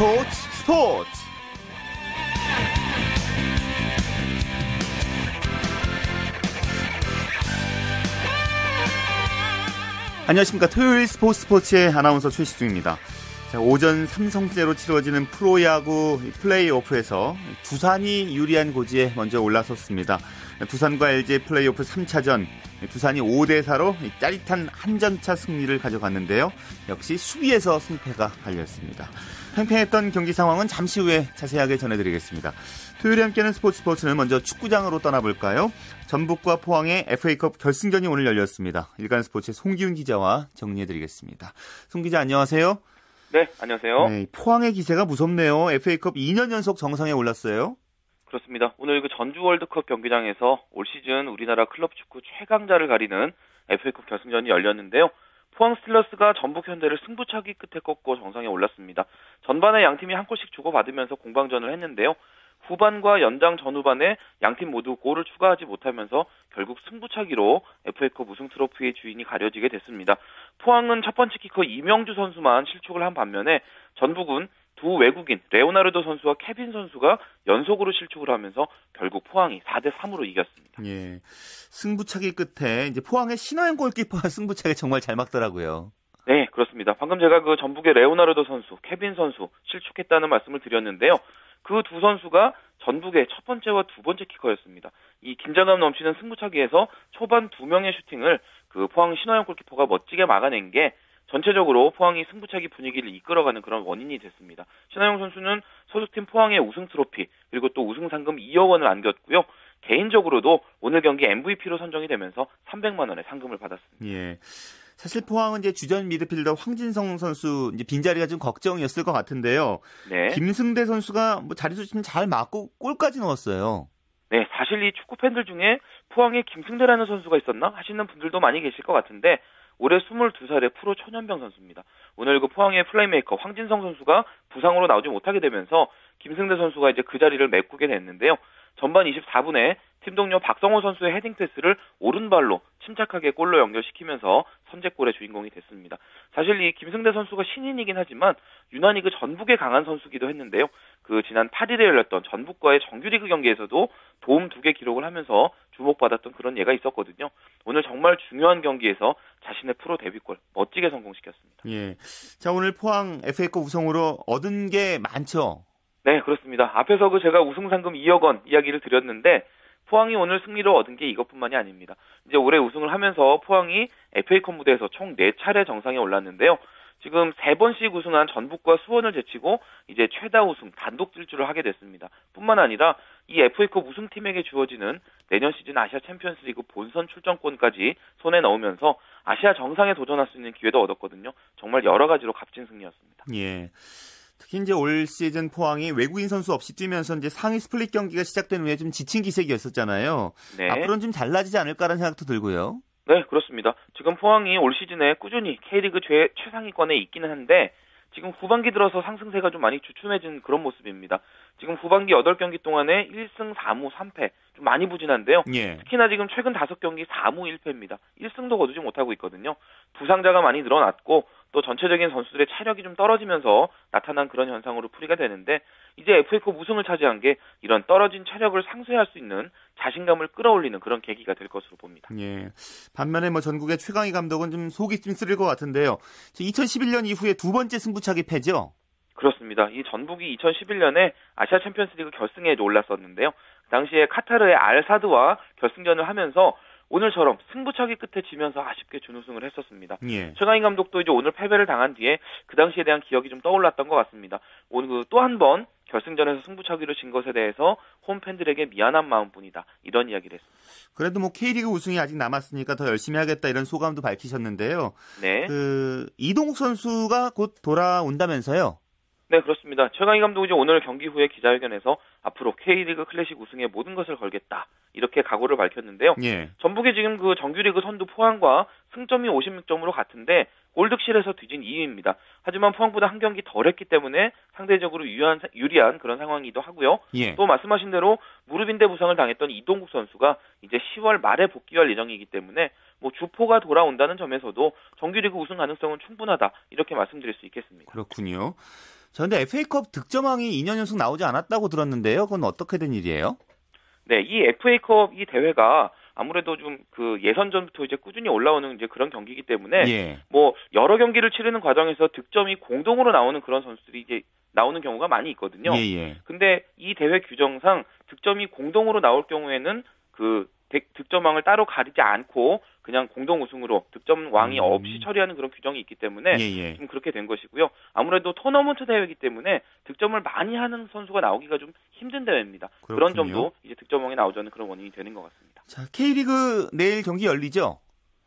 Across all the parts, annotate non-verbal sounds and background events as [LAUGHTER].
스포츠 스포츠. 안녕하십니까. 토요일 스포츠 스포츠의 아나운서 최시중입니다. 자, 오전 삼성제로 치러지는 프로야구 플레이오프에서 두산이 유리한 고지에 먼저 올라섰습니다. 두산과 LG 플레이오프 3차전 두산이 5대 4로 짜릿한 한 점차 승리를 가져갔는데요. 역시 수비에서 승패가 갈렸습니다. 팽팽했던 경기 상황은 잠시 후에 자세하게 전해드리겠습니다. 토요일에 함께하는 스포츠 스포츠는 먼저 축구장으로 떠나볼까요? 전북과 포항의 FA컵 결승전이 오늘 열렸습니다. 일간 스포츠의 송기훈 기자와 정리해드리겠습니다. 송 기자 안녕하세요. 네, 안녕하세요. 네, 포항의 기세가 무섭네요. FA컵 2년 연속 정상에 올랐어요. 그렇습니다. 오늘 그 전주 월드컵 경기장에서 올 시즌 우리나라 클럽 축구 최강자를 가리는 FA컵 결승전이 열렸는데요. 포항 스틸러스가 전북 현대를 승부차기 끝에 꺾고 정상에 올랐습니다. 전반에 양 팀이 한 골씩 주고받으면서 공방전을 했는데요. 후반과 연장 전후반에 양팀 모두 골을 추가하지 못하면서 결국 승부차기로 FA컵 우승 트로피의 주인이 가려지게 됐습니다. 포항은 첫 번째 키커 이명주 선수만 실축을 한 반면에 전북은 두 외국인 레오나르도 선수와 케빈 선수가 연속으로 실축을 하면서 결국 포항이 4대 3으로 이겼습니다. 예. 승부차기 끝에 이제 포항의 신화영 골키퍼가 [LAUGHS] 승부차기 정말 잘 막더라고요. 네, 그렇습니다. 방금 제가 그 전북의 레오나르도 선수, 케빈 선수 실축했다는 말씀을 드렸는데요. 그 두 선수가 전북의 첫 번째와 두 번째 키커였습니다. 이 긴장감 넘치는 승부차기에서 초반 두 명의 슈팅을 그 포항 신화영 골키퍼가 멋지게 막아낸 게 전체적으로 포항이 승부차기 분위기를 이끌어가는 그런 원인이 됐습니다. 신하영 선수는 소속팀 포항의 우승 트로피 그리고 또 우승 상금 2억 원을 안겼고요. 개인적으로도 오늘 경기 MVP로 선정이 되면서 300만 원의 상금을 받았습니다. 예. 사실 포항은 이제 주전 미드필더 황진성 선수 이제 빈자리가 좀 걱정이었을 것 같은데요. 네. 김승대 선수가 뭐 자리 수심 잘 맞고 골까지 넣었어요. 네, 사실 이 축구 팬들 중에 포항에 김승대라는 선수가 있었나 하시는 분들도 많이 계실 것 같은데 올해 22살의 프로 초년병 선수입니다. 오늘 그 포항의 플레이메이커 황진성 선수가 부상으로 나오지 못하게 되면서 김승대 선수가 이제 그 자리를 메꾸게 됐는데요. 전반 24분에 팀 동료 박성호 선수의 헤딩 패스를 오른발로 침착하게 골로 연결시키면서 선제골의 주인공이 됐습니다. 사실 이 김승대 선수가 신인이긴 하지만 유난히 그 전북에 강한 선수기도 했는데요. 그 지난 8일에 열렸던 전북과의 정규리그 경기에서도 도움 두 개 기록을 하면서 주목받았던 그런 예가 있었거든요. 오늘 정말 중요한 경기에서 자신의 프로 데뷔골 멋지게 성공시켰습니다. 예. 자, 오늘 포항 FA컵 우승으로 얻은 게 많죠. 네, 그렇습니다. 앞에서 그 제가 우승 상금 2억 원 이야기를 드렸는데 포항이 오늘 승리로 얻은 게 이것뿐만이 아닙니다. 이제 올해 우승을 하면서 포항이 FA컵 무대에서 총 4차례 정상에 올랐는데요. 지금 세 번씩 우승한 전북과 수원을 제치고 이제 최다 우승 단독 질주를 하게 됐습니다. 뿐만 아니라 이 FA컵 우승팀에게 주어지는 내년 시즌 아시아 챔피언스리그 본선 출전권까지 손에 넣으면서 아시아 정상에 도전할 수 있는 기회도 얻었거든요. 정말 여러 가지로 값진 승리였습니다. 예. 특히 이제 올 시즌 포항이 외국인 선수 없이 뛰면서 이제 상위 스플릿 경기가 시작된 후에 좀 지친 기색이었었잖아요. 네. 앞으로는 좀 달라지지 않을까라는 생각도 들고요. 네, 그렇습니다. 지금 포항이 올 시즌에 꾸준히 K리그 최, 최상위권에 있기는 한데 지금 후반기 들어서 상승세가 좀 많이 주춤해진 그런 모습입니다. 지금 후반기 8경기 동안에 1승 4무 3패 좀 많이 부진한데요. 예. 특히나 지금 최근 5경기 4무 1패입니다. 1승도 거두지 못하고 있거든요. 부상자가 많이 늘어났고 또 전체적인 선수들의 체력이 좀 떨어지면서 나타난 그런 현상으로 풀이가 되는데 이제 FA컵 우승을 차지한 게 이런 떨어진 체력을 상쇄할 수 있는 자신감을 끌어올리는 그런 계기가 될 것으로 봅니다. 예. 반면에 뭐 전국의 최강희 감독은 좀 속이 좀 쓰릴 것 같은데요. 2011년 이후에 두 번째 승부차기 패죠? 그렇습니다. 이 전북이 2011년에 아시아 챔피언스리그 결승에 올랐었는데요. 당시에 카타르의 알사드와 결승전을 하면서 오늘처럼 승부차기 끝에 지면서 아쉽게 준우승을 했었습니다. 예. 최강인 감독도 이제 오늘 패배를 당한 뒤에 그 당시에 대한 기억이 좀 떠올랐던 것 같습니다. 오늘 그 또한 번 결승전에서 승부차기로 진 것에 대해서 홈 팬들에게 미안한 마음뿐이다. 이런 이야기를 했습니다. 그래도 뭐 K리그 우승이 아직 남았으니까 더 열심히 하겠다 이런 소감도 밝히셨는데요. 네. 그 이동욱 선수가 곧 돌아온다면서요? 네, 그렇습니다. 최강희 감독이 오늘 경기 후에 기자회견에서 앞으로 K리그 클래식 우승에 모든 것을 걸겠다. 이렇게 각오를 밝혔는데요. 예. 전북이 지금 그 정규리그 선두 포항과 승점이 56점으로 같은데 골득실에서 뒤진 2위입니다. 하지만 포항보다 한 경기 덜 했기 때문에 상대적으로 유리한, 유리한 그런 상황이기도 하고요. 예. 또 말씀하신 대로 무릎인대 부상을 당했던 이동국 선수가 이제 10월 말에 복귀할 예정이기 때문에 뭐 주포가 돌아온다는 점에서도 정규리그 우승 가능성은 충분하다 이렇게 말씀드릴 수 있겠습니다. 그렇군요. 저 근데 FA컵 득점왕이 2년 연속 나오지 않았다고 들었는데요. 그건 어떻게 된 일이에요? 네, 이 FA컵 이 대회가 아무래도 좀 그 예선전부터 이제 꾸준히 올라오는 이제 그런 경기이기 때문에 예. 뭐 여러 경기를 치르는 과정에서 득점이 공동으로 나오는 그런 선수들이 이제 나오는 경우가 많이 있거든요. 예, 예. 근데 이 대회 규정상 득점이 공동으로 나올 경우에는 그 득- 득점왕을 따로 가리지 않고 그냥 공동 우승으로 득점 왕이 음. 없이 처리하는 그런 규정이 있기 때문에 예, 예. 좀 그렇게 된 것이고요. 아무래도 토너먼트 대회이기 때문에 득점을 많이 하는 선수가 나오기가 좀 힘든 대회입니다. 그런 그렇군요. 점도 이제 득점왕이 나오자는 그런 원인이 되는 것 같습니다. 자, K리그 내일 경기 열리죠?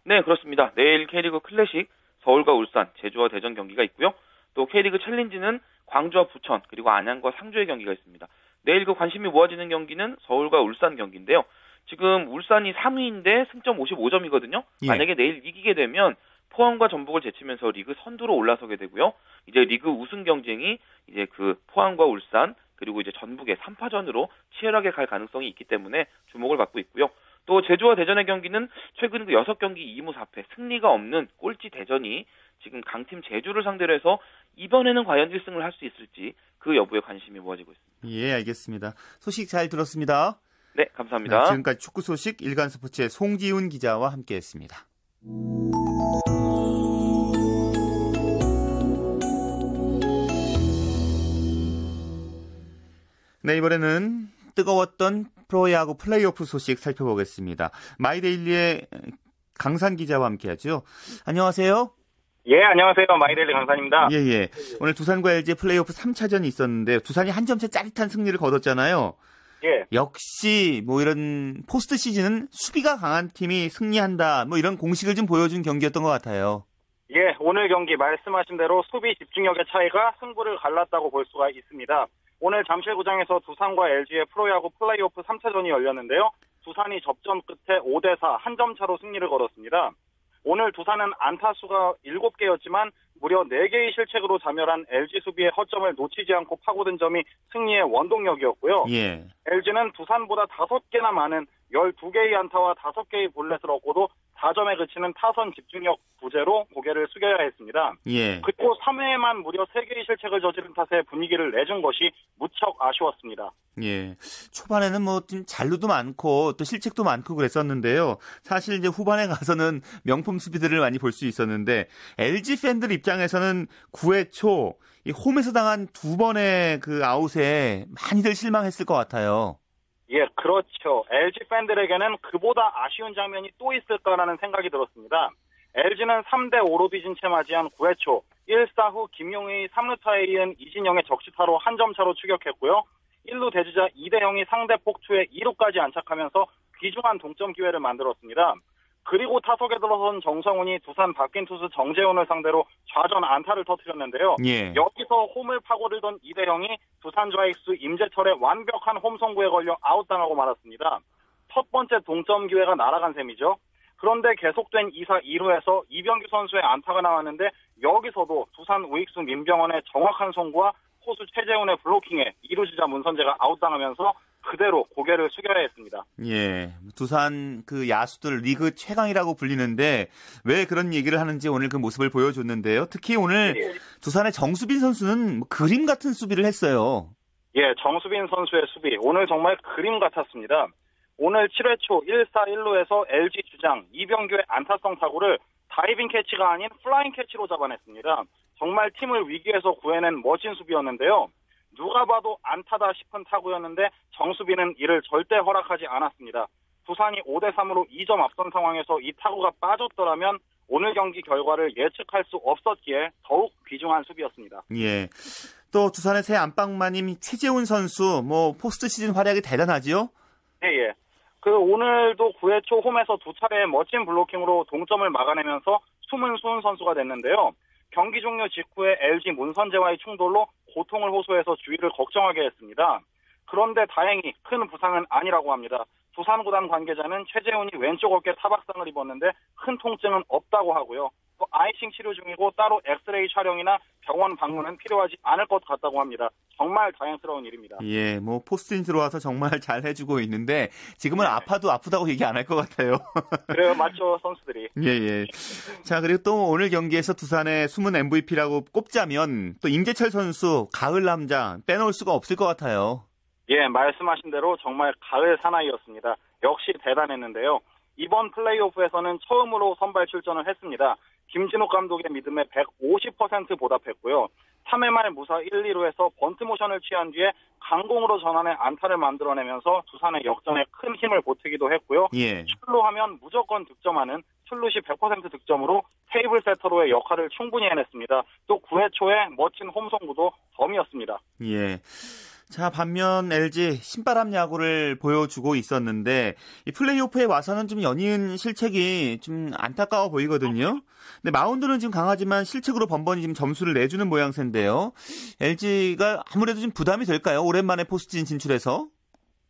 네, 그렇습니다. 내일 K리그 클래식 서울과 울산, 제주와 대전 경기가 있고요. 또 K리그 챌린지는 광주와 부천, 그리고 안양과 상주의 경기가 있습니다. 내일 그 관심이 모아지는 경기는 서울과 울산 경기인데요. 지금 울산이 3위인데 승점 55점이거든요. 예. 만약에 내일 이기게 되면 포항과 전북을 제치면서 리그 선두로 올라서게 되고요. 이제 리그 우승 경쟁이 이제 그 포항과 울산 그리고 이제 전북의 3파전으로 치열하게 갈 가능성이 있기 때문에 주목을 받고 있고요. 또 제주와 대전의 경기는 최근 그 6경기 2무 4패 승리가 없는 꼴찌 대전이 지금 강팀 제주를 상대로 해서 이번에는 과연 1승을 할 수 있을지 그 여부에 관심이 모아지고 있습니다. 예, 알겠습니다. 소식 잘 들었습니다. 네, 감사합니다. 네, 지금까지 축구 소식 일간 스포츠의 송지훈 기자와 함께했습니다. 네, 이번에는 뜨거웠던 프로야구 플레이오프 소식 살펴보겠습니다. 마이데일리의 강산 기자와 함께하죠. 안녕하세요. 예, 안녕하세요. 마이데일리 강산입니다. 예, 예. 오늘 두산과 LG 플레이오프 3차전이 있었는데 두산이 한 점 차 짜릿한 승리를 거뒀잖아요. 예, 역시 뭐 이런 포스트 시즌은 수비가 강한 팀이 승리한다. 뭐 이런 공식을 좀 보여준 경기였던 것 같아요. 예, 오늘 경기 말씀하신 대로 수비 집중력의 차이가 승부를 갈랐다고 볼 수가 있습니다. 오늘 잠실구장에서 두산과 LG의 프로야구 플레이오프 3차전이 열렸는데요. 두산이 접전 끝에 5대4 한 점 차로 승리를 거뒀습니다. 오늘 두산은 안타 수가 7개였지만 무려 4개의 실책으로 자멸한 LG 수비의 허점을 놓치지 않고 파고든 점이 승리의 원동력이었고요. 예. LG는 두산보다 5개나 많은 12개의 안타와 5개의 볼넷을 얻고도 4점에 그치는 타선 집중력 부재로 고개를 숙여야 했습니다. 예. 그리고 3회에만 무려 3개의 실책을 저지른 탓에 분위기를 내준 것이 무척 아쉬웠습니다. 예. 초반에는 뭐 좀 잔루도 많고 또 실책도 많고 그랬었는데요. 사실 이제 후반에 가서는 명품 수비들을 많이 볼 수 있었는데 LG 팬들 입장 에서는 9회 초 이 홈에서 당한 두 번의 그 아웃에 많이들 실망했을 것 같아요. 예, 그렇죠. LG 팬들에게는 그보다 아쉬운 장면이 또 있을까라는 생각이 들었습니다. LG는 3대 5로 뒤진 채 맞이한 9회 초 1사 후 김용희 3루타에 이은 이진영의 적시타로 한 점 차로 추격했고요. 1루 대주자 2대 0이 상대 폭투에 2루까지 안착하면서 귀중한 동점 기회를 만들었습니다. 그리고 타석에 들어선 정성훈이 두산 바뀐 투수 정재훈을 상대로 좌전 안타를 터뜨렸는데요. 예. 여기서 홈을 파고들던 이대형이 두산 좌익수 임재철의 완벽한 홈 송구에 걸려 아웃당하고 말았습니다. 첫 번째 동점 기회가 날아간 셈이죠. 그런데 계속된 2사 2루에서 이병규 선수의 안타가 나왔는데 여기서도 두산 우익수 민병헌의 정확한 송구와 포수 최재훈의 블로킹에 2루 주자 문선재가 아웃당하면서 그대로 고개를 숙여야 했습니다. 예. 두산 그 야수들 리그 최강이라고 불리는데 왜 그런 얘기를 하는지 오늘 그 모습을 보여줬는데요. 특히 오늘 예. 두산의 정수빈 선수는 뭐 그림 같은 수비를 했어요. 예, 정수빈 선수의 수비 오늘 정말 그림 같았습니다. 오늘 7회 초 1사 1루에서 LG 주장 이병규의 안타성 타구를 다이빙 캐치가 아닌 플라잉 캐치로 잡아냈습니다. 정말 팀을 위기에서 구해낸 멋진 수비였는데요. 누가 봐도 안타다 싶은 타구였는데 정수빈은 이를 절대 허락하지 않았습니다. 두산이 5대 3으로 2점 앞선 상황에서 이 타구가 빠졌더라면 오늘 경기 결과를 예측할 수 없었기에 더욱 귀중한 수비였습니다. 예. 또 두산의 새 안방마님 최재훈 선수 뭐 포스트 시즌 활약이 대단하지요? 예, 예. 그 오늘도 9회 초 홈에서 두 차례의 멋진 블로킹으로 동점을 막아내면서 숨은 수훈 선수가 됐는데요. 경기 종료 직후에 LG 문선재와의 충돌로 고통을 호소해서 주위를 걱정하게 했습니다. 그런데 다행히 큰 부상은 아니라고 합니다. 두산 구단 관계자는 최재훈이 왼쪽 어깨 타박상을 입었는데 큰 통증은 없다고 하고요. 또 아이싱 치료 중이고 따로 엑스레이 촬영이나 병원 방문은 필요하지 않을 것 같다고 합니다. 정말 다행스러운 일입니다. 예, 뭐 포스트인 들어와서 정말 [LAUGHS] 잘 해주고 있는데 지금은 네. 아파도 아프다고 얘기 안 할 것 같아요. [LAUGHS] 그래요, 맞죠, 선수들이. 예, 예. 자, 그리고 또 오늘 경기에서 두산의 숨은 MVP라고 꼽자면 또 임재철 선수 가을 남자 빼놓을 수가 없을 것 같아요. 예, 말씀하신 대로 정말 가을 사나이였습니다. 역시 대단했는데요. 이번 플레이오프에서는 처음으로 선발 출전을 했습니다. 김진욱 감독의 믿음에 150% 보답했고요. 3회 말 무사 1, 2루에서 번트 모션을 취한 뒤에 강공으로 전환해 안타를 만들어내면서 두산의 역전에 큰 힘을 보태기도 했고요. 예. 출루 하면 무조건 득점하는 출루시 100% 득점으로 테이블 세터로의 역할을 충분히 해냈습니다. 또 9회 초에 멋진 홈송구도 덤이었습니다. 예. 자, 반면 LG 신바람 야구를 보여주고 있었는데 이 플레이오프에 와서는 좀 연이은 실책이 좀 안타까워 보이거든요. 근데 마운드는 지금 강하지만 실책으로 번번이 지금 점수를 내주는 모양새인데요. LG가 아무래도 좀 부담이 될까요? 오랜만에 포스트 시즌 진출해서?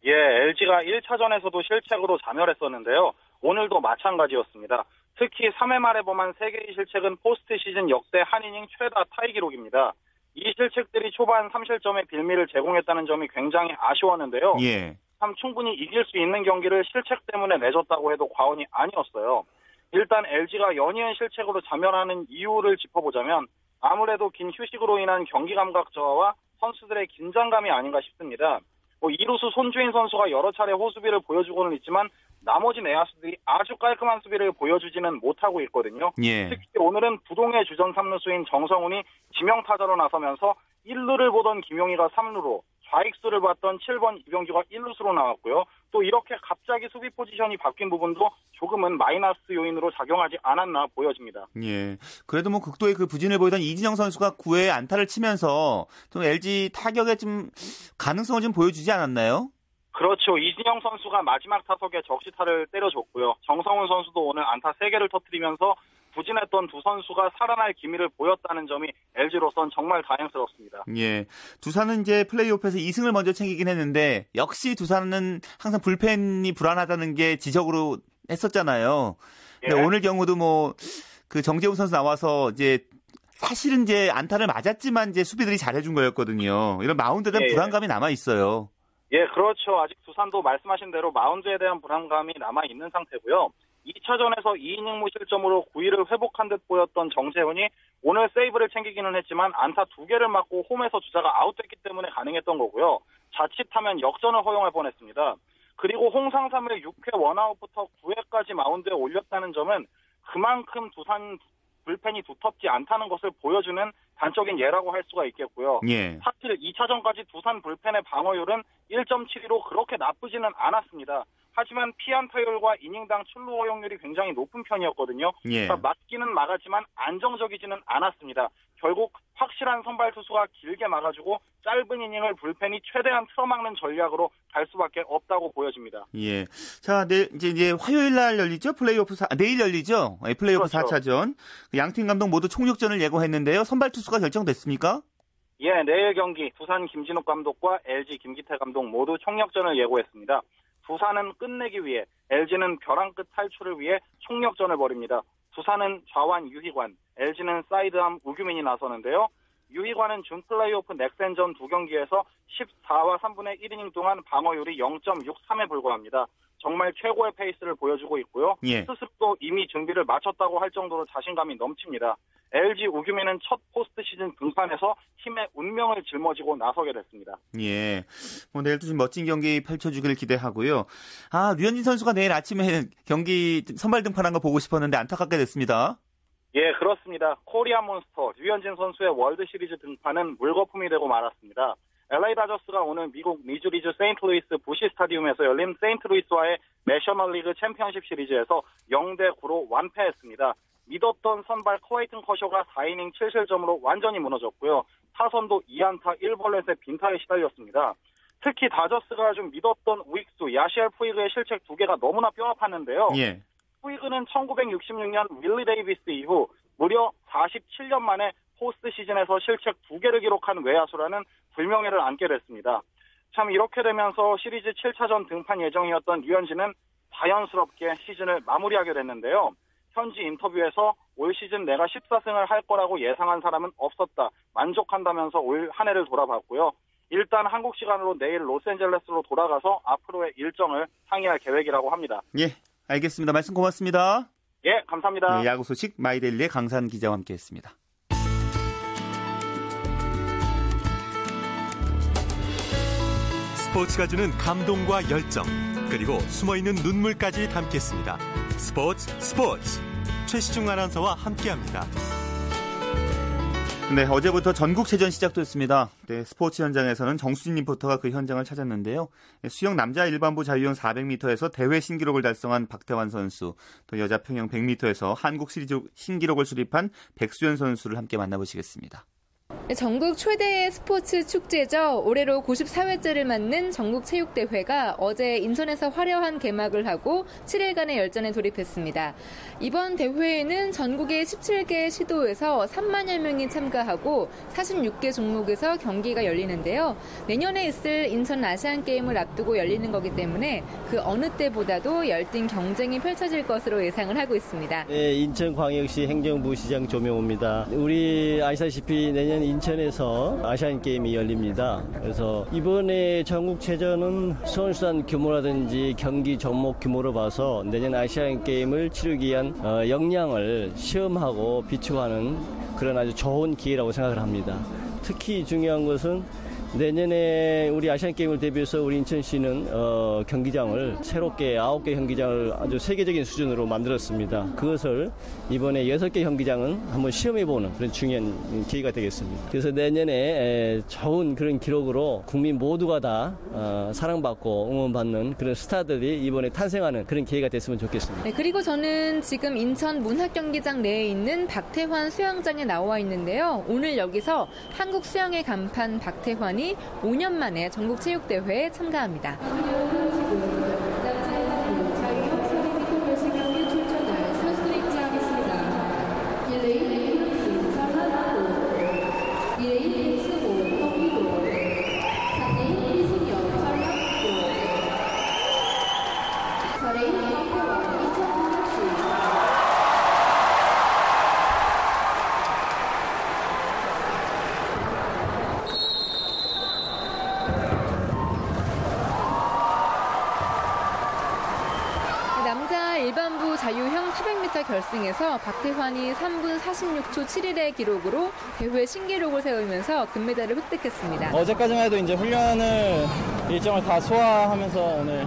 예, LG가 1차전에서도 실책으로 자멸했었는데요. 오늘도 마찬가지였습니다. 특히 3회 말에 범한 3개의 실책은 포스트 시즌 역대 한 이닝 최다 타이 기록입니다. 이 실책들이 초반 3실점의 빌미를 제공했다는 점이 굉장히 아쉬웠는데요. 예. 참 충분히 이길 수 있는 경기를 실책 때문에 내줬다고 해도 과언이 아니었어요. 일단 LG가 연이은 실책으로 자멸하는 이유를 짚어보자면 아무래도 긴 휴식으로 인한 경기 감각 저하와 선수들의 긴장감이 아닌가 싶습니다. 뭐 이루수 손주인 선수가 여러 차례 호수비를 보여주고는 있지만 나머지 내야수들이 아주 깔끔한 수비를 보여주지는 못하고 있거든요. 예. 특히 오늘은 부동의 주전 3루수인 정성훈이 지명타자로 나서면서 1루를 보던 김용희가 3루로 좌익수를 봤던 7번 이병규가 1루수로 나왔고요. 또 이렇게 갑자기 수비 포지션이 바뀐 부분도 조금은 마이너스 요인으로 작용하지 않았나 보여집니다. 예. 그래도 뭐 극도의 그 부진을 보이던 이진영 선수가 9회에 안타를 치면서 또 LG 타격에 좀 가능성을 좀 보여주지 않았나요? 그렇죠. 이진영 선수가 마지막 타석에 적시타를 때려줬고요. 정성훈 선수도 오늘 안타 3개를 터뜨리면서 부진했던 두 선수가 살아날 기미를 보였다는 점이 LG로선 정말 다행스럽습니다. 예. 두산은 이제 플레이오프에서 2승을 먼저 챙기긴 했는데 역시 두산은 항상 불펜이 불안하다는 게 지적으로 했었잖아요. 근데 예. 오늘 경우도 뭐 그 정재훈 선수 나와서 이제 사실은 이제 안타를 맞았지만 이제 수비들이 잘해준 거였거든요. 이런 마운드에 대한 예. 예. 불안감이 남아 있어요. 예, 그렇죠. 아직 두산도 말씀하신 대로 마운드에 대한 불안감이 남아 있는 상태고요. 2차전에서 2이닝 무실점으로 9위를 회복한 듯 보였던 정재훈이 오늘 세이브를 챙기기는 했지만 안타 2개를 맞고 홈에서 주자가 아웃됐기 때문에 가능했던 거고요. 자칫하면 역전을 허용할 뻔했습니다. 그리고 홍상삼을 6회 원아웃부터 9회까지 마운드에 올렸다는 점은 그만큼 두산 불펜이 두텁지 않다는 것을 보여주는 단적인 예라고 할 수가 있겠고요. 예. 사실 2차전까지 두산 불펜의 방어율은 1.72로 그렇게 나쁘지는 않았습니다. 하지만 피안타율과 이닝당 출루 허용률이 굉장히 높은 편이었거든요. 예. 그러니까 맞기는 막았지만 안정적이지는 않았습니다. 결국 확실한 선발 투수가 길게 막아주고 짧은 이닝을 불펜이 최대한 틀어막는 전략으로 갈 수밖에 없다고 보여집니다. 예. 자, 내 이제 이제 화요일 날 열리죠? 플레이오프 사, 내일 열리죠? 예, 플레이오프 그렇죠. 4차전. 그 양팀 감독 모두 총력전을 예고했는데요. 선발 투수가 결정됐습니까? 예, 내일 경기 두산 김진욱 감독과 LG 김기태 감독 모두 총력전을 예고했습니다. 두산은 끝내기 위해 LG는 벼랑 끝 탈출을 위해 총력전을 벌입니다. 두산은 좌완 유희관, LG는 사이드암 우규민이 나서는데요. 유희관은 준 플레이오프 넥센전 두 경기에서 14와 3분의 1이닝 동안 방어율이 0.63에 불과합니다. 정말 최고의 페이스를 보여주고 있고요. 예. 스스로도 이미 준비를 마쳤다고 할 정도로 자신감이 넘칩니다. LG 우규민은 첫 포스트 시즌 등판에서 팀의 운명을 짊어지고 나서게 됐습니다. 예. 뭐 내일도 좀 멋진 경기 펼쳐주기를 기대하고요. 아, 류현진 선수가 내일 아침에 경기 선발 등판한 거 보고 싶었는데 안타깝게 됐습니다. 예, 그렇습니다. 코리아 몬스터 류현진 선수의 월드 시리즈 등판은 물거품이 되고 말았습니다. LA 다저스가 오늘 미국 미주리주 세인트루이스 부시 스타디움에서 열린 세인트루이스와의 내셔널리그 챔피언십 시리즈에서 0대 9로 완패했습니다. 믿었던 선발 클레이튼 커쇼가 4이닝 7실점으로 완전히 무너졌고요. 타선도 2안타 1볼넷의 빈타에 시달렸습니다. 특히 다저스가 좀 믿었던 우익수 야시엘 푸이그의 실책 두 개가 너무나 뼈아팠는데요. 예. 푸이그는 1966년 윌리 데이비스 이후 무려 47년 만에 포스트 시즌에서 실책 두 개를 기록한 외야수라는 불명예를 안게 됐습니다. 참 이렇게 되면서 시리즈 7차전 등판 예정이었던 류현진은 자연스럽게 시즌을 마무리하게 됐는데요. 현지 인터뷰에서 올 시즌 내가 14승을 할 거라고 예상한 사람은 없었다. 만족한다면서 올 한 해를 돌아봤고요. 일단 한국 시간으로 내일 로스앤젤레스로 돌아가서 앞으로의 일정을 상의할 계획이라고 합니다. 예, 알겠습니다. 말씀 고맙습니다. 예, 감사합니다. 네, 야구 소식 마이데일리의 강산 기자와 함께했습니다. 스포츠가 주는 감동과 열정 그리고 숨어있는 눈물까지 담겠습니다. 스포츠 스포츠 최시중 아나운서와 함께합니다. 네, 어제부터 전국체전 시작됐습니다. 네, 스포츠 현장에서는 정수진 리포터가 그 현장을 찾았는데요. 네, 수영 남자 일반부 자유형 400m에서 대회 신기록을 달성한 박태환 선수, 또 여자 평영 100m에서 한국 시리즈 신기록을 수립한 백수연 선수를 함께 만나보시겠습니다. 전국 최대의 스포츠 축제죠. 올해로 94회째를 맞는 전국체육대회가 어제 인천에서 화려한 개막을 하고 7일간의 열전에 돌입했습니다. 이번 대회에는 전국의 17개 시도에서 3만여 명이 참가하고 46개 종목에서 경기가 열리는데요. 내년에 있을 인천 아시안게임을 앞두고 열리는 거기 때문에 그 어느 때보다도 열띤 경쟁이 펼쳐질 것으로 예상을 하고 있습니다. 네, 인천광역시 행정부 시장 조명호입니다. 우리 아시다시피 내년 인천에서 아시안 게임이 열립니다. 그래서 이번에 전국체전은 선수단 규모라든지 경기 종목 규모로 봐서 내년 아시안 게임을 치르기 위한 어, 역량을 시험하고 비추하는 그런 아주 좋은 기회라고 생각을 합니다. 특히 중요한 것은 내년에 우리 아시안 게임을 대비해서 우리 인천시는 어, 경기장을 새롭게 아홉 개 경기장을 아주 세계적인 수준으로 만들었습니다. 그것을 이번에 여섯 개 경기장은 한번 시험해보는 그런 중요한 기회가 되겠습니다. 그래서 내년에 에, 좋은 그런 기록으로 국민 모두가 다 어, 사랑받고 응원받는 그런 스타들이 이번에 탄생하는 그런 기회가 됐으면 좋겠습니다. 네, 그리고 저는 지금 인천 문학경기장 내에 있는 박태환 수영장에 나와 있는데요. 오늘 여기서 한국 수영의 간판 박태환이 5년 만에 전국체육대회에 참가합니다. 남자 일반부 자유형 400m 결승에서 박태환이 3분 46초 7일의 기록으로 대회 신기록을 세우면서 금메달을 획득했습니다. 어제까지만 해도 이제 훈련을 일정을 다 소화하면서 오늘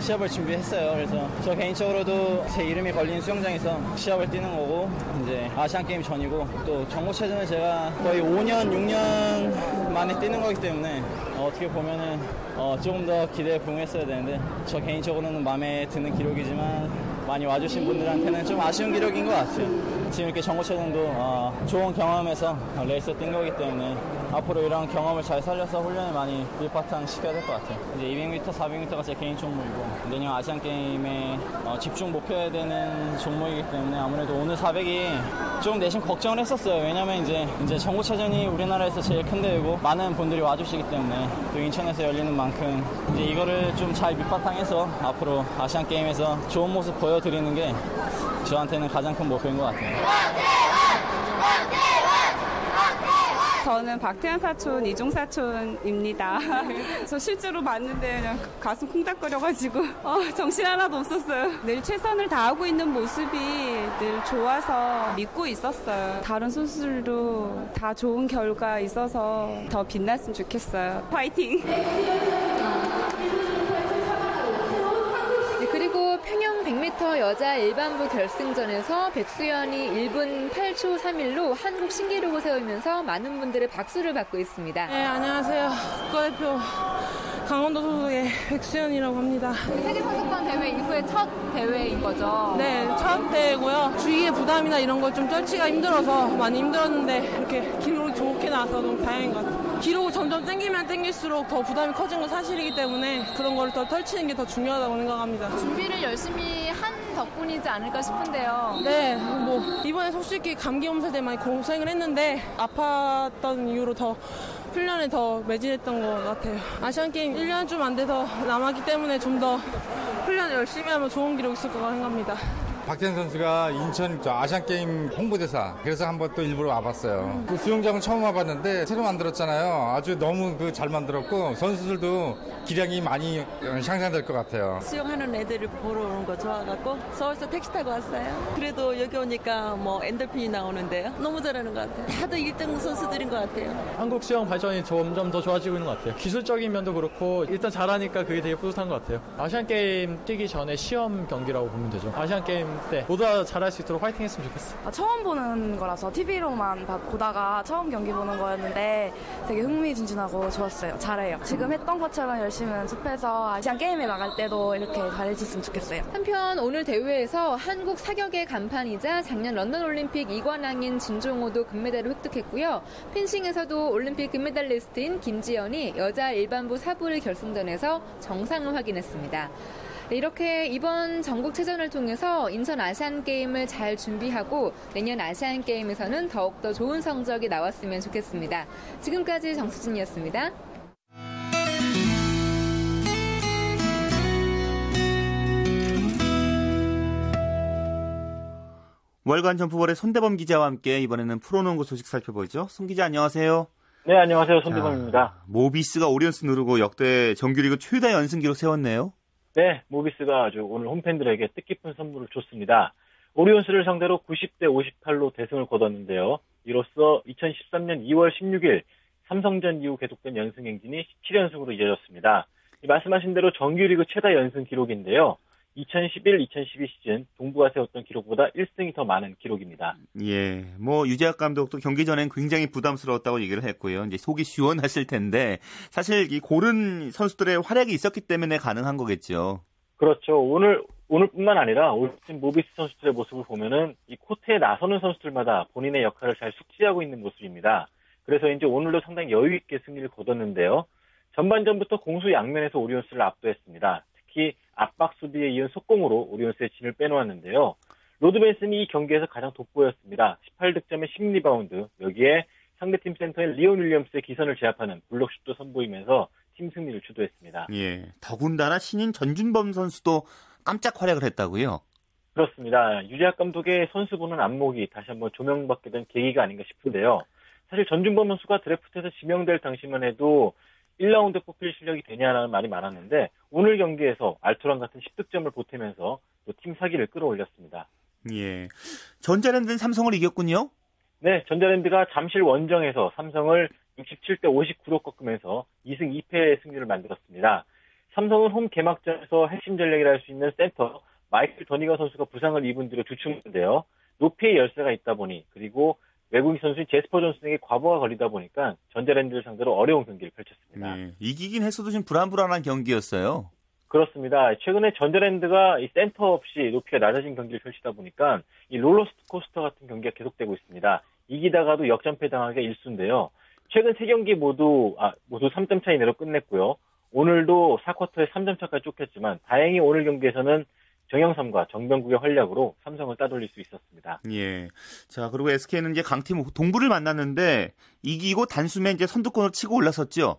시합을 준비했어요. 그래서 저 개인적으로도 제 이름이 걸린 수영장에서 시합을 뛰는 거고 이제 아시안 게임 전이고 또 전국체전은 제가 거의 5년, 6년 만에 뛰는 거기 때문에 어떻게 보면은 어 조금 더 기대에 부응했어야 되는데 저 개인적으로는 마음에 드는 기록이지만 많이 와주신 분들한테는 좀 아쉬운 기록인 것 같아요. 지금 이렇게 전국체전도 어 좋은 경험에서 레이스 뛴 거기 때문에 앞으로 이런 경험을 잘 살려서 훈련에 많이 밑바탕 시켜야 될 것 같아요. 이제 200m, 400m가 제 개인 종목이고 내년 아시안 게임에 어 집중 목표해야 되는 종목이기 때문에 아무래도 오늘 400이 좀 내심 걱정을 했었어요. 왜냐면 이제 이제 전국체전이 우리나라에서 제일 큰 대회고 많은 분들이 와주시기 때문에 또 인천에서 열리는 만큼 이제 이거를 좀 잘 밑바탕해서 앞으로 아시안 게임에서 좋은 모습 보여드리는 게 저한테는 가장 큰 목표인 것 같아요. 저는 박태환 사촌, 이종 사촌입니다. [LAUGHS] 저 실제로 봤는데 그냥 가슴 콩닥거려가지고 어, 정신 하나도 없었어요. 늘 최선을 다하고 있는 모습이 늘 좋아서 믿고 있었어요. 다른 선수들도 다 좋은 결과 있어서 더 빛났으면 좋겠어요. 파이팅! 네, 그리고 평영 100m 여자 일반부 결승전에서 백수연이 1분 8초 3일로 한국 신기록을 세우면서 많은 분들의 박수를 받고 있습니다. 네, 안녕하세요. 국가대표 강원도 소속의 백수연이라고 합니다. 세계 선수권 대회 이후에 첫 대회인 거죠? 네, 첫 대회고요. 주위의 부담이나 이런 걸 좀 떨치기가 힘들어서 많이 힘들었는데 이렇게 기록이 좋게 나와서 너무 다행인 것 같아요. 기록을 점점 땡기면 땡길수록 더 부담이 커진 건 사실이기 때문에 그런 걸더 떨치는 게 더 중요하다고 생각합니다. 준비를 열심히 한 덕분이지 않을까 싶은데요. 네, 뭐 이번에 솔직히 감기 몸살 때 많이 고생을 했는데 아팠던 이유로 더 훈련에 더 매진했던 것 같아요. 아시안 게임 1년 좀 안 돼서 남았기 때문에 좀 더 훈련 열심히 하면 좋은 기록 있을 거라 생각합니다. 박태현 선수가 인천 아시안 게임 홍보대사 그래서 한번 또 일부러 와봤어요. 그 수영장은 처음 와봤는데 새로 만들었잖아요. 아주 너무 그 잘 만들었고 선수들도 기량이 많이 향상될 것 같아요. 수영하는 애들을 보러 오는 거 좋아갖고 서울서 택시 타고 왔어요. 그래도 여기 오니까 뭐 엔돌핀이 나오는데요. 너무 잘하는 것 같아요. 다들 1등 선수들인 것 같아요. 한국 수영 발전이 점점 더 좋아지고 있는 것 같아요. 기술적인 면도 그렇고 일단 잘하니까 그게 되게 뿌듯한 것 같아요. 아시안 게임 뛰기 전에 시험 경기라고 보면 되죠. 아시안 게임 때 보다 잘할 수 있도록 화이팅 했으면 좋겠어. 아, 처음 보는 거라서 TV로만 보다가 처음 경기 보는 거였는데 되게 흥미진진하고 좋았어요. 잘해요. 지금 했던 것처럼 열심히 연습해서 아시안 게임에 나갈 때도 이렇게 잘해줬으면 좋겠어요. 한편 오늘 대회에서 한국 사격의 간판이자 작년 런던 올림픽 이관왕인 진종오도 금메달을 획득했고요. 펜싱에서도 올림픽 금메달리스트인 김지연이 여자 일반부 사부를 결승전에서 정상을 확인했습니다. 이렇게 이번 전국체전을 통해서 인천 아시안게임을 잘 준비하고 내년 아시안게임에서는 더욱더 좋은 성적이 나왔으면 좋겠습니다. 지금까지 정수진이었습니다. 월간 점프볼의 손대범 기자와 함께 이번에는 프로농구 소식 살펴보죠. 손 기자 안녕하세요. 네, 안녕하세요. 손대범입니다. 모비스가 오리온스 누르고 역대 정규리그 최다 연승 기록 세웠네요. 네, 모비스가 아주 오늘 홈팬들에게 뜻깊은 선물을 줬습니다. 오리온스를 상대로 90대 58로 대승을 거뒀는데요. 이로써 2013년 2월 16일 삼성전 이후 계속된 연승 행진이 17연승으로 이어졌습니다. 말씀하신 대로 정규리그 최다 연승 기록인데요. 2011-2012 시즌 동부가 세웠던 기록보다 1승이 더 많은 기록입니다. 예, 뭐 유재학 감독도 경기 전엔 굉장히 부담스러웠다고 얘기를 했고요. 이제 속이 시원하실 텐데 사실 이 고른 선수들의 활약이 있었기 때문에 가능한 거겠죠. 그렇죠. 오늘 오늘뿐만 아니라 올 시즌 모비스 선수들의 모습을 보면은 이 코트에 나서는 선수들마다 본인의 역할을 잘 숙지하고 있는 모습입니다. 그래서 이제 오늘도 상당히 여유 있게 승리를 거뒀는데요. 전반전부터 공수 양면에서 오리온스를 압도했습니다. 특히 압박 수비에 이은 속공으로 오리온스의 진을 빼놓았는데요. 로드 벤슨이 이 경기에서 가장 돋보였습니다. 18득점에 10리바운드, 여기에 상대팀 센터인 리온 윌리엄스의 기선을 제압하는 블록슛도 선보이면서 팀 승리를 주도했습니다. 예, 더군다나 신인 전준범 선수도 깜짝 활약을 했다고요? 그렇습니다. 유재학 감독의 선수 보는 안목이 다시 한번 조명받게 된 계기가 아닌가 싶은데요. 사실 전준범 선수가 드래프트에서 지명될 당시만 해도 1라운드 뽑힐 실력이 되냐라는 말이 많았는데 오늘 경기에서 알토란 같은 10득점을 보태면서 또 팀 사기를 끌어올렸습니다. 예. 전자랜드는 삼성을 이겼군요. 네, 전자랜드가 잠실 원정에서 삼성을 67대 59로 꺾으면서 2승 2패의 승리를 만들었습니다. 삼성은 홈 개막전에서 핵심 전략이라 할 수 있는 센터 마이클 더니가 선수가 부상을 입은 뒤로 주춤인데요. 높이의 열세가 있다 보니 그리고 외국인 선수인 제스퍼 존슨에게 과부가 걸리다 보니까 전자랜드를 상대로 어려운 경기를 펼쳤습니다. 네, 이기긴 했어도 좀 불안불안한 경기였어요. 그렇습니다. 최근에 전자랜드가 이 센터 없이 높이가 낮아진 경기를 펼치다 보니까 이 롤러코스터 같은 경기가 계속되고 있습니다. 이기다가도 역전패 당하기가 일수인데요. 최근 세 경기 모두 아, 모두 3점 차이 내로 끝냈고요. 오늘도 4쿼터에 3점 차까지 쫓겼지만 다행히 오늘 경기에서는 정영삼과 정병국의 활약으로 삼성을 따돌릴 수 있었습니다. 예. 자, 그리고 SK는 이제 강팀 동부를 만났는데 이기고 단숨에 이제 선두권을 치고 올라섰죠.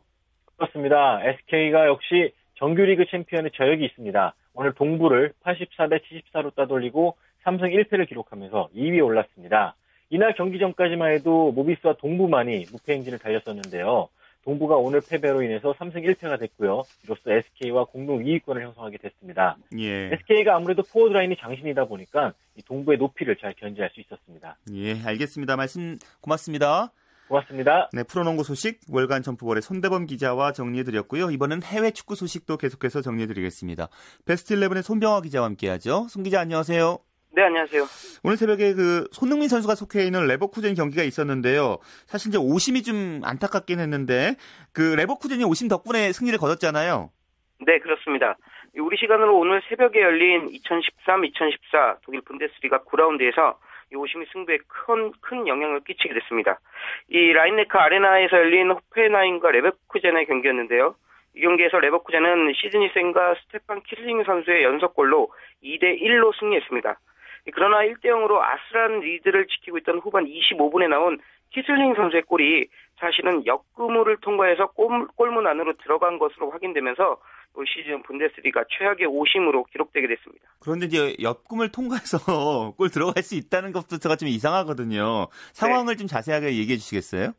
그렇습니다. SK가 역시 정규리그 챔피언의 저력이 있습니다. 오늘 동부를 84대 74로 따돌리고 3승 1패를 기록하면서 2위에 올랐습니다. 이날 경기 전까지만 해도 모비스와 동부만이 무패 행진을 달렸었는데요. 동부가 오늘 패배로 인해서 3승 1패가 됐고요. 이로써 SK와 공동 2위권을 형성하게 됐습니다. 예. SK가 아무래도 포워드 라인이 장신이다 보니까 동부의 높이를 잘 견제할 수 있었습니다. 예, 알겠습니다. 말씀 고맙습니다. 고맙습니다. 네, 프로농구 소식 월간 점프볼의 손대범 기자와 정리해드렸고요. 이번엔 해외 축구 소식도 계속해서 정리해드리겠습니다. 베스트 11의 손병화 기자와 함께하죠. 손 기자 안녕하세요. 네, 안녕하세요. 오늘 새벽에 그 손흥민 선수가 속해 있는 레버쿠젠 경기가 있었는데요. 사실 이제 오심이 좀 안타깝긴 했는데 그 레버쿠젠이 오심 덕분에 승리를 거뒀잖아요. 네, 그렇습니다. 우리 시간으로 오늘 새벽에 열린 2013-2014 독일 분데스리가 9라운드에서 이 오심이 승부에 큰, 큰 영향을 끼치게 됐습니다. 이 라인네카 아레나에서 열린 호펜하임과 레버쿠젠의 경기였는데요. 이 경기에서 레버쿠젠은 시드니 샘과 스테판 키슬링 선수의 연속골로 2대 1로 승리했습니다. 그러나 1대0으로 아슬한 리드를 지키고 있던 후반 25분에 나온 키슬링 선수의 골이 사실은 옆그물을 통과해서 골, 골문 안으로 들어간 것으로 확인되면서 올 시즌 분데스리가 최악의 오심으로 기록되게 됐습니다. 그런데 이제 옆그물을 통과해서 [LAUGHS] 골 들어갈 수 있다는 것부터가 좀 이상하거든요. 상황을 네. 좀 자세하게 얘기해 주시겠어요?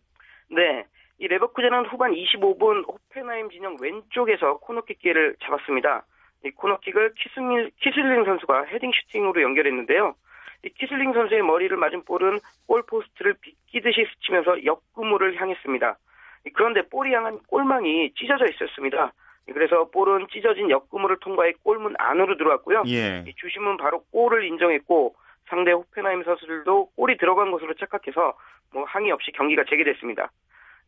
네. 이 레버쿠젠은 후반 25분 호펜하임 진영 왼쪽에서 코너킥 기회를 잡았습니다. 이 코너킥을 키슬링, 키슬링 선수가 헤딩 슈팅으로 연결했는데요. 이 키슬링 선수의 머리를 맞은 볼은 골포스트를 비끼듯이 스치면서 옆그물을 향했습니다. 그런데 볼이 향한 골망이 찢어져 있었습니다. 그래서 볼은 찢어진 옆구물을 통과해 골문 안으로 들어왔고요. 예. 주심은 바로 골을 인정했고 상대 호펜하임 선수들도 골이 들어간 것으로 착각해서 뭐 항의 없이 경기가 재개됐습니다.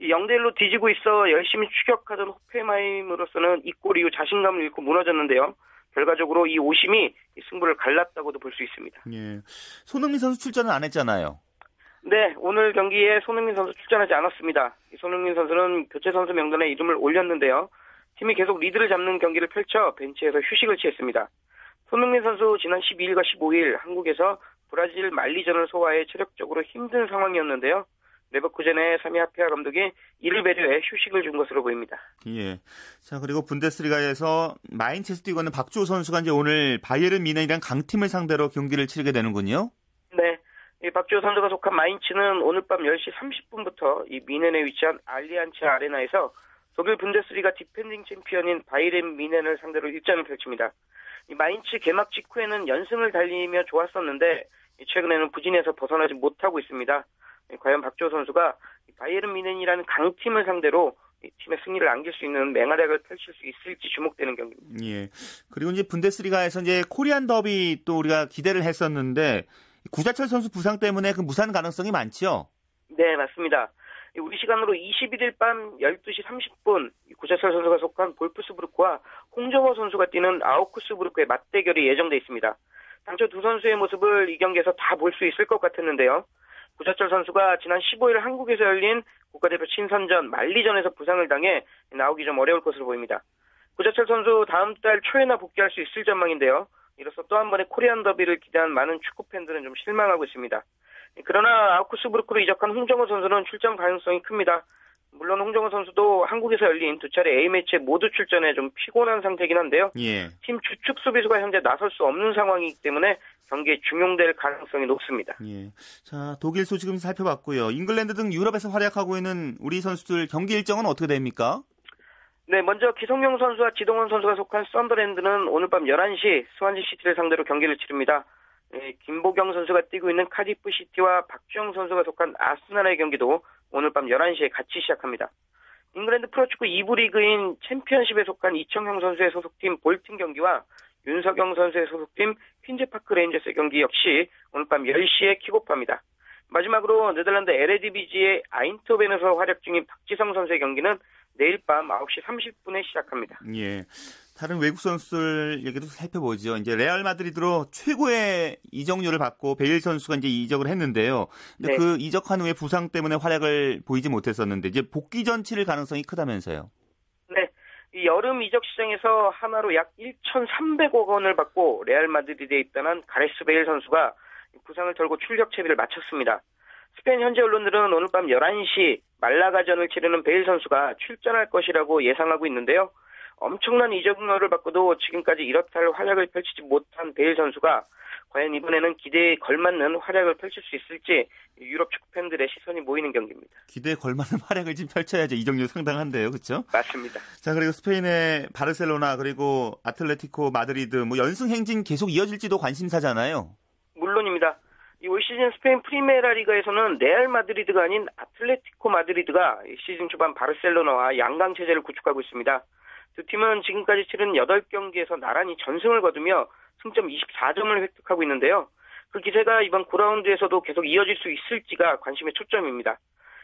이 0대 1로 뒤지고 있어 열심히 추격하던 호펜하임으로서는 이 골 이후 자신감을 잃고 무너졌는데요. 결과적으로 이 오심이 승부를 갈랐다고도 볼 수 있습니다. 예. 손흥민 선수 출전은 안 했잖아요. 네, 오늘 경기에 손흥민 선수 출전하지 않았습니다. 손흥민 선수는 교체 선수 명단에 이름을 올렸는데요. 팀이 계속 리드를 잡는 경기를 펼쳐 벤치에서 휴식을 취했습니다. 손흥민 선수 지난 12일과 15일 한국에서 브라질 말리전을 소화해 체력적으로 힘든 상황이었는데요. 레버쿠젠의 사미 하피아 감독이 이를 배려해 휴식을 준 것으로 보입니다. 예. 자, 그리고 분데스리가에서 마인체스 뛰고 있는 박주호 선수가 이제 오늘 바이에른 미넨이랑 강팀을 상대로 경기를 치르게 되는군요. 네. 이 박주호 선수가 속한 마인츠는 오늘 밤 10시 30분부터 이 뮌헨에 위치한 알리안츠 아레나에서 독일 분데스리가 디펜딩 챔피언인 바이에른 뮌헨을 상대로 일전을 펼칩니다. 이 마인츠 개막 직후에는 연승을 달리며 좋았었는데 최근에는 부진에서 벗어나지 못하고 있습니다. 과연 박주호 선수가 바이에른 뮌헨이라는 강팀을 상대로 팀의 승리를 안길 수 있는 맹활약을 펼칠 수 있을지 주목되는 경기입니다. 예. 그리고 이제 분데스리가에서 이제 코리안 더비 또 우리가 기대를 했었는데 구자철 선수 부상 때문에 그 무산 가능성이 많죠? 네, 맞습니다. 우리 시간으로 21일 밤 12시 30분 구자철 선수가 속한 볼프스부르크와 홍정호 선수가 뛰는 아우크스부르크의 맞대결이 예정돼 있습니다. 당초 두 선수의 모습을 이 경기에서 다 볼 수 있을 것 같았는데요. 구자철 선수가 지난 15일 한국에서 열린 국가대표 친선전 만리전에서 부상을 당해 나오기 좀 어려울 것으로 보입니다. 구자철 선수 다음 달 초에나 복귀할 수 있을 전망인데요. 이로써 또 한 번의 코리안 더비를 기대한 많은 축구 팬들은 좀 실망하고 있습니다. 그러나 아우쿠스부르크로 이적한 홍정호 선수는 출전 가능성이 큽니다. 물론 홍정호 선수도 한국에서 열린 두 차례 A매치에 모두 출전해 좀 피곤한 상태이긴 한데요. 예. 팀 주축 수비수가 현재 나설 수 없는 상황이기 때문에 경기에 중용될 가능성이 높습니다. 예. 자, 독일 소식은 살펴봤고요. 잉글랜드 등 유럽에서 활약하고 있는 우리 선수들 경기 일정은 어떻게 됩니까? 네, 먼저 기성용 선수와 지동원 선수가 속한 썬더랜드는 오늘 밤 11시 스완지 시티를 상대로 경기를 치릅니다. 네, 김보경 선수가 뛰고 있는 카디프 시티와 박주영 선수가 속한 아스날의 경기도 오늘 밤 11시에 같이 시작합니다. 잉글랜드 프로축구 2부 리그인 챔피언십에 속한 이청용 선수의 소속팀 볼튼 경기와 윤석영 선수의 소속팀 퀸즈파크 레인저스의 경기 역시 오늘 밤 10시에 킥오프합니다. 마지막으로 네덜란드 에레디비지에 아인트호벤에서 활약 중인 박지성 선수의 경기는 내일 밤 9시 30분에 시작합니다. 예. 다른 외국 선수들 얘기도 살펴보죠. 이제 레알 마드리드로 최고의 이적료를 받고 베일 선수가 이제 이적을 했는데요. 근데 네. 그 이적한 후에 부상 때문에 활약을 보이지 못했었는데 이제 복귀 전치를 가능성이 크다면서요. 네. 이 여름 이적 시장에서 하나로 약 1,300억 원을 받고 레알 마드리드에 입단한 가레스 베일 선수가 부상을 털고 출격 채비를 마쳤습니다. 스페인 현지 언론들은 오늘 밤 11시 말라가전을 치르는 베일 선수가 출전할 것이라고 예상하고 있는데요. 엄청난 이적료를 받고도 지금까지 이렇다 할 활약을 펼치지 못한 베일 선수가 과연 이번에는 기대에 걸맞는 활약을 펼칠 수 있을지 유럽 축구 팬들의 시선이 모이는 경기입니다. 기대에 걸맞는 [LAUGHS] 활약을 지금 펼쳐야죠. 이적료 상당한데요. 그렇죠? 맞습니다. 자, 그리고 스페인의 바르셀로나 그리고 아틀레티코 마드리드 뭐 연승 행진 계속 이어질지도 관심사잖아요. 물론입니다. 이 올 시즌 스페인 프리메라 리가에서는 레알 마드리드가 아닌 아틀레티코 마드리드가 시즌 초반 바르셀로나와 양강 체제를 구축하고 있습니다. 두 팀은 지금까지 치른 8경기에서 나란히 전승을 거두며 승점 24점을 획득하고 있는데요. 그 기세가 이번 9라운드에서도 계속 이어질 수 있을지가 관심의 초점입니다.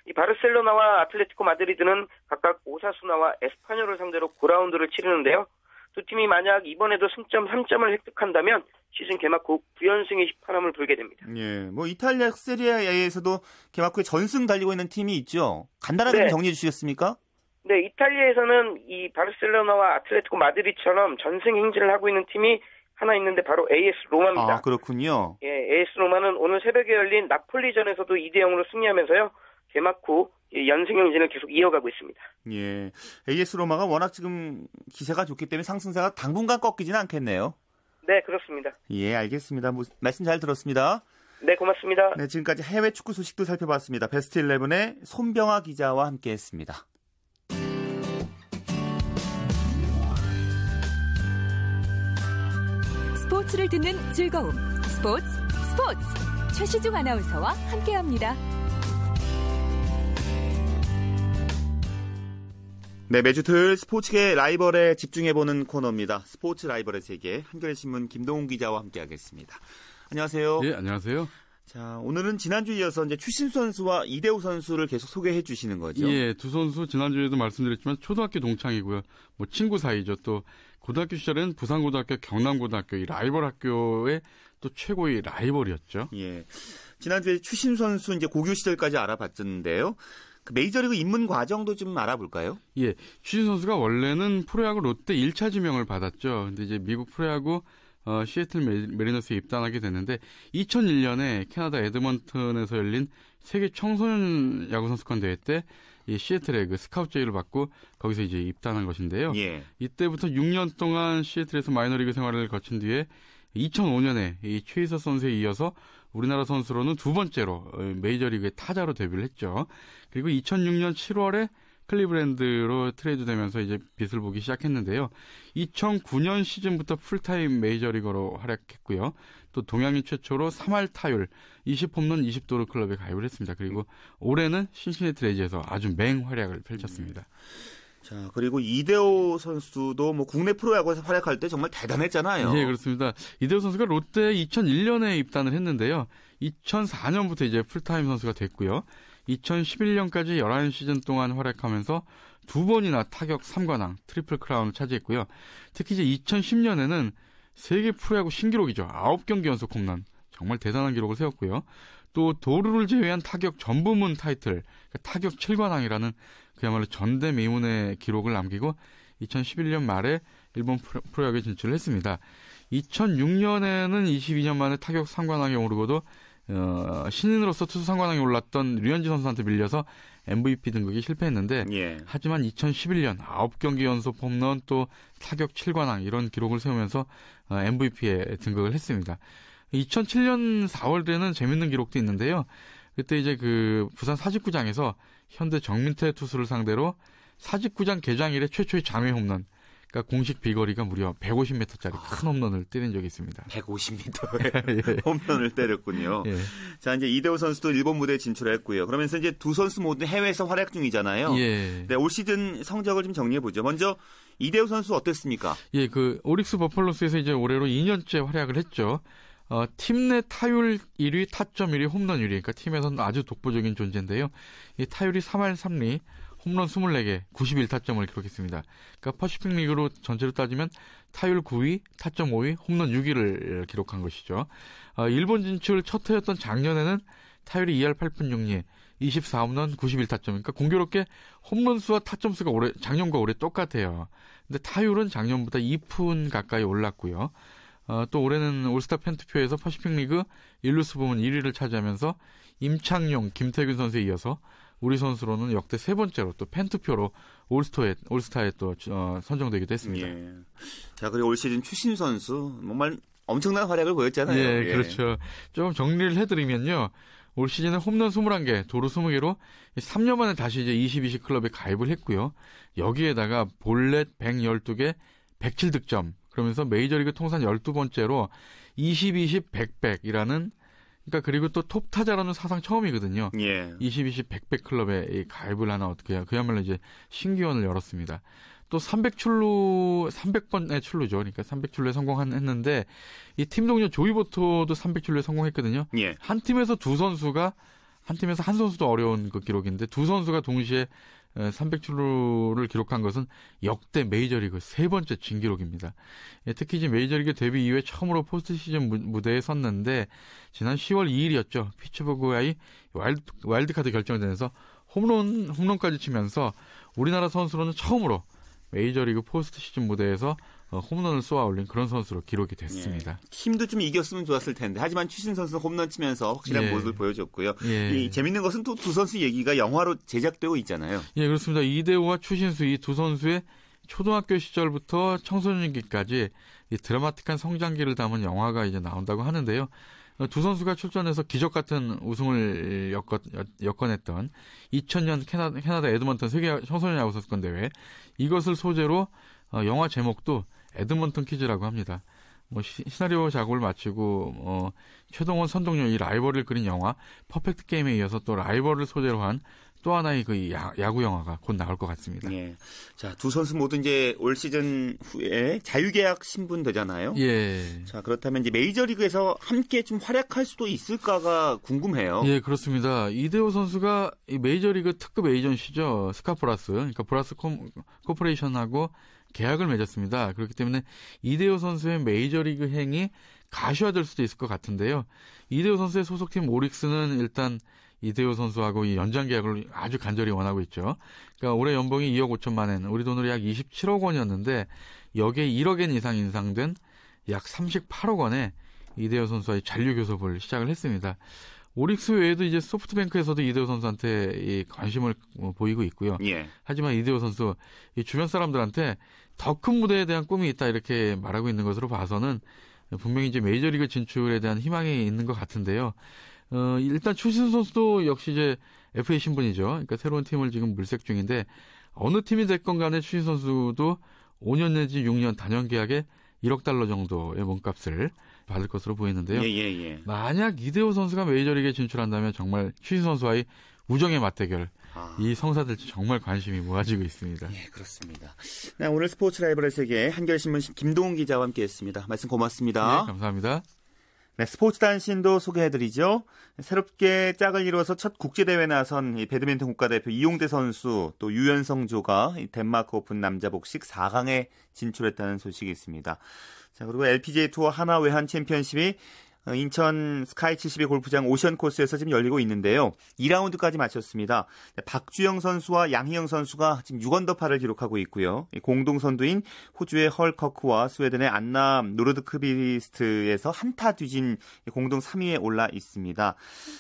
이 바르셀로나와 아틀레티코 마드리드는 각각 오사수나와 에스파뇰을 상대로 9라운드를 치르는데요. 두 팀이 만약 이번에도 승점 3점을 획득한다면 시즌 개막 후 9연승의 휘파람을 불게 됩니다. 예, 뭐 이탈리아 세리아에서도 개막 후에 전승 달리고 있는 팀이 있죠. 간단하게 네. 정리해 주시겠습니까? 네, 이탈리아에서는 이 바르셀로나와 아틀레티코 마드리드처럼 전승 행진을 하고 있는 팀이 하나 있는데 바로 AS 로마입니다. 아, 그렇군요. 예, AS 로마는 오늘 새벽에 열린 나폴리전에서도 2대 0으로 승리하면서요. 개막 후 연승 행진을 계속 이어가고 있습니다. 예. AS 로마가 워낙 지금 기세가 좋기 때문에 상승세가 당분간 꺾이지는 않겠네요. 네, 그렇습니다. 예, 알겠습니다. 뭐, 말씀 잘 들었습니다. 네, 고맙습니다. 네, 지금까지 해외 축구 소식도 살펴봤습니다. 베스트 11의 손병아 기자와 함께 했습니다. 스포츠를 듣는 즐거움. 스포츠, 스포츠. 최시중 아나운서와 함께합니다. 네, 매주 토요일 스포츠계 라이벌에 집중해보는 코너입니다. 스포츠 라이벌의 세계, 한겨레신문 김동훈 기자와 함께하겠습니다. 안녕하세요. 예, 안녕하세요. 자, 오늘은 지난주 이어서 이제 추신 선수와 이대호 선수를 계속 소개해 주시는 거죠. 예, 두 선수 지난주에도 말씀드렸지만 초등학교 동창이고요. 뭐 친구 사이죠. 또 고등학교 시절엔 부산고등학교, 경남고등학교 이 라이벌 학교의 또 최고의 라이벌이었죠. 예. 지난주에 추신 선수 이제 고교 시절까지 알아봤는데요. 그 메이저리그 입문 과정도 좀 알아볼까요? 예. 추신 선수가 원래는 프로야구 롯데 1차 지명을 받았죠. 근데 이제 미국 프로야구 어, 시애틀 메리너스에 입단하게 됐는데 2001년에 캐나다 에드먼턴에서 열린 세계 청소년 야구 선수권 대회 때 이 시애틀의 그 스카우트 제의를 받고 거기서 이제 입단한 것인데요. 예. 이때부터 6년 동안 시애틀에서 마이너리그 생활을 거친 뒤에 2005년에 이 최희서 선수에 이어서 우리나라 선수로는 두 번째로 어, 메이저리그의 타자로 데뷔를 했죠. 그리고 2006년 7월에 클리브랜드로 트레이드 되면서 이제 빛을 보기 시작했는데요. 2009년 시즌부터 풀타임 메이저리거로 활약했고요. 또 동양인 최초로 3할 타율 20홈런 20도루 클럽에 가입을 했습니다. 그리고 올해는 신시내티 레즈에서 아주 맹활약을 펼쳤습니다. 자, 그리고 이대호 선수도 뭐 국내 프로야구에서 활약할 때 정말 대단했잖아요. 예, 그렇습니다. 이대호 선수가 롯데 2001년에 입단을 했는데요. 2004년부터 이제 풀타임 선수가 됐고요. 2011년까지 11시즌 동안 활약하면서 두 번이나 타격 3관왕, 트리플 크라운을 차지했고요. 특히 이제 2010년에는 세계 프로야구 신기록이죠. 9경기 연속 홈런. 정말 대단한 기록을 세웠고요. 또 도루를 제외한 타격 전부문 타이틀, 그러니까 타격 7관왕이라는 그야말로 전대미문의 기록을 남기고 2011년 말에 일본 프로야구에 진출을 했습니다. 2006년에는 22년 만에 타격 3관왕에 오르고도 어, 신인으로서 투수 상관왕에 올랐던 류현진 선수한테 밀려서 MVP 등극이 실패했는데 예. 하지만 2011년 9경기 연속 홈런 또 타격 7관왕 이런 기록을 세우면서 어, MVP에 등극을 했습니다. 2007년 4월에는 재밌는 기록도 있는데요. 그때 이제 그 부산 사직구장에서 현대 정민태 투수를 상대로 사직구장 개장 이래 최초의 장외 홈런 그러니까 공식 비거리가 무려 150m짜리 큰 홈런을 때린 적이 있습니다. 150m의 [LAUGHS] 예. 홈런을 때렸군요. 예. 자, 이제 이대호 선수도 일본 무대에 진출했고요. 그러면서 이제 두 선수 모두 해외에서 활약 중이잖아요. 예. 네, 올 시즌 성적을 좀 정리해 보죠. 먼저 이대호 선수 어땠습니까? 예, 그 오릭스 버펄로스에서 이제 올해로 2년째 활약을 했죠. 어, 팀 내 타율 1위, 타점 1위, 홈런 1위. 그러니까 팀에서는 아주 독보적인 존재인데요. 이 타율이 3할 3리, 홈런 24개, 91타점을 기록했습니다. 그러니까 퍼시픽 리그로 전체로 따지면 타율 9위, 타점 5위, 홈런 6위를 기록한 것이죠. 어, 일본 진출 첫 해였던 작년에는 타율이 2할 8푼 6리, 24홈런 91타점. 그러니까 공교롭게 홈런 수와 타점 수가 올해 작년과 올해 똑같아요. 근데 타율은 작년보다 2푼 가까이 올랐고요. 어, 또 올해는 올스타 팬투표에서 퍼시픽 리그 일루스 부문 1위를 차지하면서 임창용, 김태균 선수에 이어서 우리 선수로는 역대 세 번째로 또 팬투표로 올스타에, 올스타에 또 어, 선정되기도 했습니다. 예. 자, 그리고 올 시즌 추신 선수 정말 엄청난 활약을 보였잖아요. 예, 그렇죠. 조금 정리를 해드리면요. 올 시즌에 홈런 21개, 도루 20개로 3년 만에 다시 이제 22시 클럽에 가입을 했고요. 여기에다가 볼넷 112개, 107득점. 그러면서 메이저리그 통산 12번째로 20, 20, 100, 100이라는 그러니까 그리고 또 톱 타자라는 사상 처음이거든요. 예. 20, 20, 100, 100 클럽에 가입을 하나 어떻게 그야말로 이제 신기원을 열었습니다. 또 300출루 300번의 출루죠. 그러니까 300출루에 성공했는데 이 팀 동료 조이보토도 300출루에 성공했거든요. 예. 한 팀에서 두 선수가 한 팀에서 한 선수도 어려운 그 기록인데 두 선수가 동시에 300출루를 기록한 것은 역대 메이저리그 세 번째 진기록입니다. 예, 특히 이제 메이저리그 데뷔 이후에 처음으로 포스트 시즌 무대에 섰는데 지난 10월 2일이었죠. 피츠버그와의 와일드, 와일드카드 결정전에서 홈런 홈런까지 치면서 우리나라 선수로는 처음으로 메이저리그 포스트 시즌 무대에서 어, 홈런을 쏘아 올린 그런 선수로 기록이 됐습니다. 예. 팀도 좀 이겼으면 좋았을 텐데 하지만 추신수 선수는 홈런 치면서 확실한 예. 모습을 보여줬고요. 예. 이 재밌는 것은 또 두 선수 얘기가 영화로 제작되고 있잖아요. 예, 그렇습니다. 이대호와 추신수 이 두 선수의 초등학교 시절부터 청소년기까지 이 드라마틱한 성장기를 담은 영화가 이제 나온다고 하는데요. 어, 두 선수가 출전해서 기적 같은 우승을 엮어, 엮어냈던 2000년 캐나다, 캐나다 에드먼턴 세계 청소년 야구 선수권 대회 이것을 소재로 어, 영화 제목도 에드먼턴 키즈라고 합니다. 뭐 시, 나리오 작업을 마치고 어, 최동원 선동열 이 라이벌을 그린 영화 퍼펙트 게임에 이어서 또 라이벌을 소재로 한 또 하나의 그 야, 야구 영화가 곧 나올 것 같습니다. 예. 자, 두 선수 모두 이제 올 시즌 후에 자유계약 신분 되잖아요. 예. 자, 그렇다면 이제 메이저리그에서 함께 좀 활약할 수도 있을까가 궁금해요. 예, 그렇습니다. 이대호 선수가 이 메이저리그 특급 에이전시죠. 스캇 보라스, 그러니까 보라스 콤, 코퍼레이션하고 계약을 맺었습니다. 그렇기 때문에 이대호 선수의 메이저리그 행이 가시화될 수도 있을 것 같은데요. 이대호 선수의 소속팀 오릭스는 일단 이대호 선수하고 이 연장 계약을 아주 간절히 원하고 있죠. 그러니까 올해 연봉이 2억 5천만 엔, 우리 돈으로 약 27억 원이었는데 여기에 1억 엔 이상 인상된 약 38억 원에 이대호 선수와의 잔류 교섭을 시작을 했습니다. 오릭스 외에도 이제 소프트뱅크에서도 이대호 선수한테 이 관심을 보이고 있고요. 예. 하지만 이대호 선수 이 주변 사람들한테 더 큰 무대에 대한 꿈이 있다 이렇게 말하고 있는 것으로 봐서는 분명히 이제 메이저리그 진출에 대한 희망이 있는 것 같은데요. 어, 일단 추신 선수도 역시 이제 FA 신분이죠. 그러니까 새로운 팀을 지금 물색 중인데 어느 팀이 됐건 간에 추신 선수도 5년 내지 6년 단연 계약에 1억 달러 정도의 몸값을 받을 것으로 보이는데요. 예, 예, 예. 만약 이대호 선수가 메이저리그에 진출한다면 정말 추신 선수와의 우정의 맞대결 아. 이 성사될지 정말 관심이 모아지고 있습니다. 예, 그렇습니다. 네, 오늘 스포츠 라이벌의 세계 한겨레신문 김동훈 기자와 함께했습니다. 말씀 고맙습니다. 네, 감사합니다. 네, 스포츠 단신도 소개해드리죠. 새롭게 짝을 이루어서 첫 국제대회 나선 이 배드민턴 국가대표 이용대 선수 또 유연성 조가 이 덴마크 오픈 남자 복식 4강에 진출했다는 소식이 있습니다. 자, 그리고 LPGA 투어 하나 외환 챔피언십이 어, 인천 스카이 72 골프장 오션 코스에서 지금 열리고 있는데요. 2라운드까지 마쳤습니다. 박주영 선수와 양희영 선수가 지금 6언더파를 기록하고 있고요. 공동 선두인 호주의 헐 커크와 스웨덴의 안나 노르드크비스트에서 한타 뒤진 공동 3위에 올라 있습니다.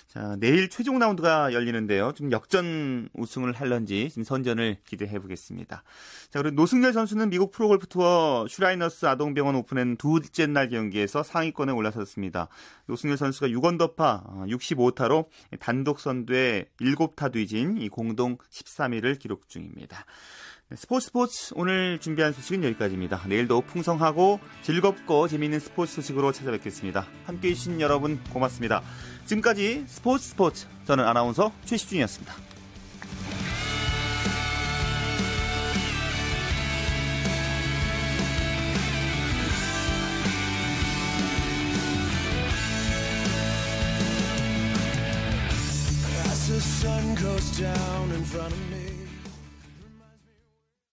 자, 내일 최종 라운드가 열리는데요. 좀 역전 우승을 할런지 지금 선전을 기대해 보겠습니다. 자, 그리고 노승열 선수는 미국 프로골프 투어 슈라이너스 아동병원 오픈 둘째 날 경기에서 상위권에 올라섰습니다. 노승열 선수가 6언더파 65타로 단독 선두에 7타 뒤진 이 공동 13위를 기록 중입니다. 네, 스포츠 스포츠 오늘 준비한 소식은 여기까지입니다. 내일도 풍성하고 즐겁고 재미있는 스포츠 소식으로 찾아뵙겠습니다. 함께해 주신 여러분 고맙습니다. 지금까지 스포츠 스포츠 저는 아나운서 최시중이었습니다. Down in front of me